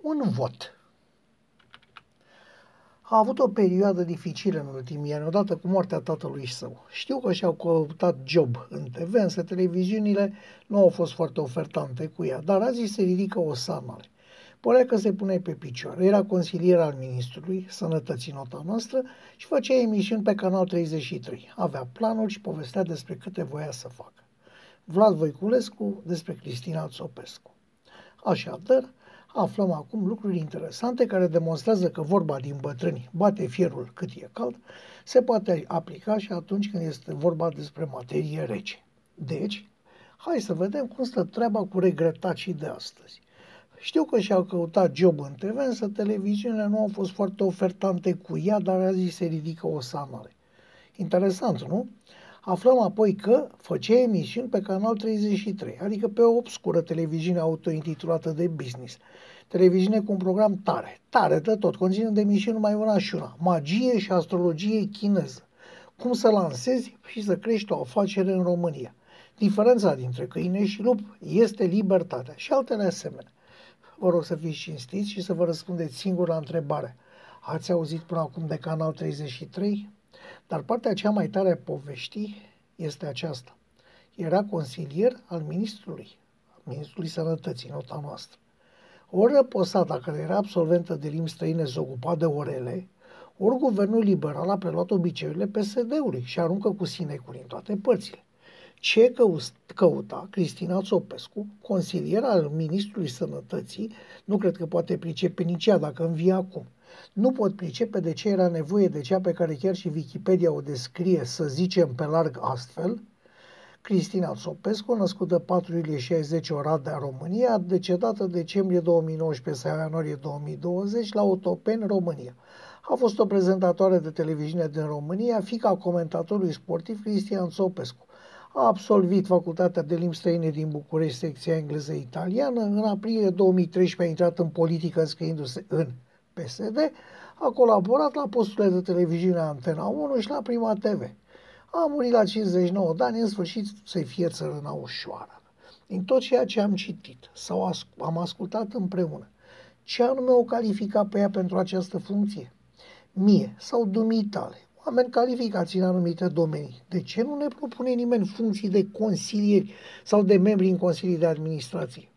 Un vot. A avut o perioadă dificilă în ultimii ani, odată cu moartea tatălui său. Știu că și-au căutat job în TV, însă televiziunile nu au fost foarte ofertante cu ea, dar azi se ridică o sanare. Părea că se pune pe picioare. Era consilier al ministrului, sănătății nota noastră, și făcea emisiuni pe Canal 33. Avea planuri și povestea despre câte voia să facă. Vlad Voiculescu despre Cristina Țopescu. Așadar, aflăm acum lucruri interesante care demonstrează că vorba din bătrâni bate fierul cât e cald, se poate aplica și atunci când este vorba despre materie rece. Deci, hai să vedem cum stă treaba cu regretacii de astăzi. Știu că și-au căutat job în TV, însă televiziunile nu au fost foarte ofertante cu ea, dar azi se ridică o sanare. Interesant, nu? Aflăm apoi că făcea emisiuni pe Canal 33, adică pe o obscură televiziune auto-intitulată de business. Televiziune cu un program tare, tare de tot, conținând emisiuni mai una și una, magie și astrologie chineză. Cum să lansezi și să crești o afacere în România. Diferența dintre câine și lup este libertatea și altele asemenea. Vă rog să fiți cinstiți și să vă răspundeți singur la întrebare. Ați auzit până acum de Canal 33? Dar partea cea mai tare a poveștii este aceasta. Era consilier al ministrului, ministrului sănătății, nota noastră. Ori Posada, care era absolventă de limbi străine, se ocupa de orele, ori guvernul liberal a preluat obiceiurile PSD-ului și aruncă cu sinecuri în toate părțile. Ce căuta Cristina Țopescu, consilier al Ministrului Sănătății, nu cred că poate pricepe nici ea dacă învie acum. Nu pot pricepe de ce era nevoie de cea pe care chiar și Wikipedia o descrie, să zicem pe larg astfel, Cristina Țopescu, născută 4 iulie 60 Oradea, România, decedată decembrie 2019 sau ianuarie 2020 la Otopeni, România. A fost o prezentatoare de televiziune din România, fica comentatorului sportiv Cristian Țopescu. A absolvit Facultatea de Limbi Străine din București, secția engleză-italiană. În aprilie 2013 a intrat în politică înscriindu-se în PSD. A colaborat la posturile de televiziune Antena 1 și la Prima TV. A murit la 59 de ani, în sfârșit să-i fie țărâna ușoară. Din tot ceea ce am citit sau am ascultat împreună, ce anume o califica pe ea pentru această funcție? Mie sau dumitale, oameni calificați în anumite domenii. De ce nu ne propune nimeni funcții de consilieri sau de membri în consilii de administrație?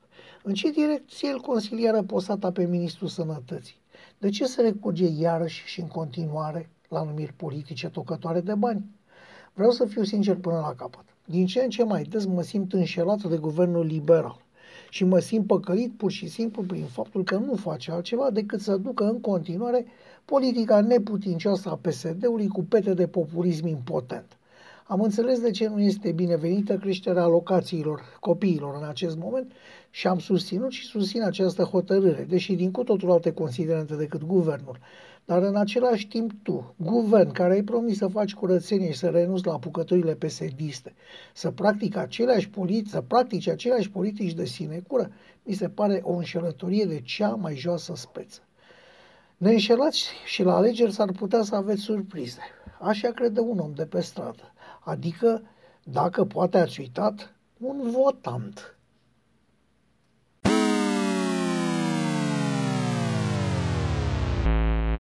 În ce direcție îl consilieră posata pe Ministrul Sănătății? De ce se recurge iarăși și în continuare la numiri politice tocătoare de bani? Vreau să fiu sincer până la capăt. Din ce în ce mai des mă simt înșelat de guvernul liberal și mă simt păcălit pur și simplu prin faptul că nu face altceva decât să ducă în continuare politica neputincioasă a PSD-ului cu pete de populism impotent. Am înțeles de ce nu este binevenită creșterea alocațiilor copiilor în acest moment și am susținut și susțin această hotărâre, deși din cu totul alte considerente decât guvernul. Dar în același timp tu, guvern care ai promis să faci curățenie și să renunți la apucăturile pesediste, să practici aceleași politici, să practici aceleași politici de sinecură, mi se pare o înșelătorie de cea mai joasă speță. Ne înșelați și la alegeri s-ar putea să aveți surprize. Așa crede un om de pe stradă. Adică, dacă poate ați uitat, un votant.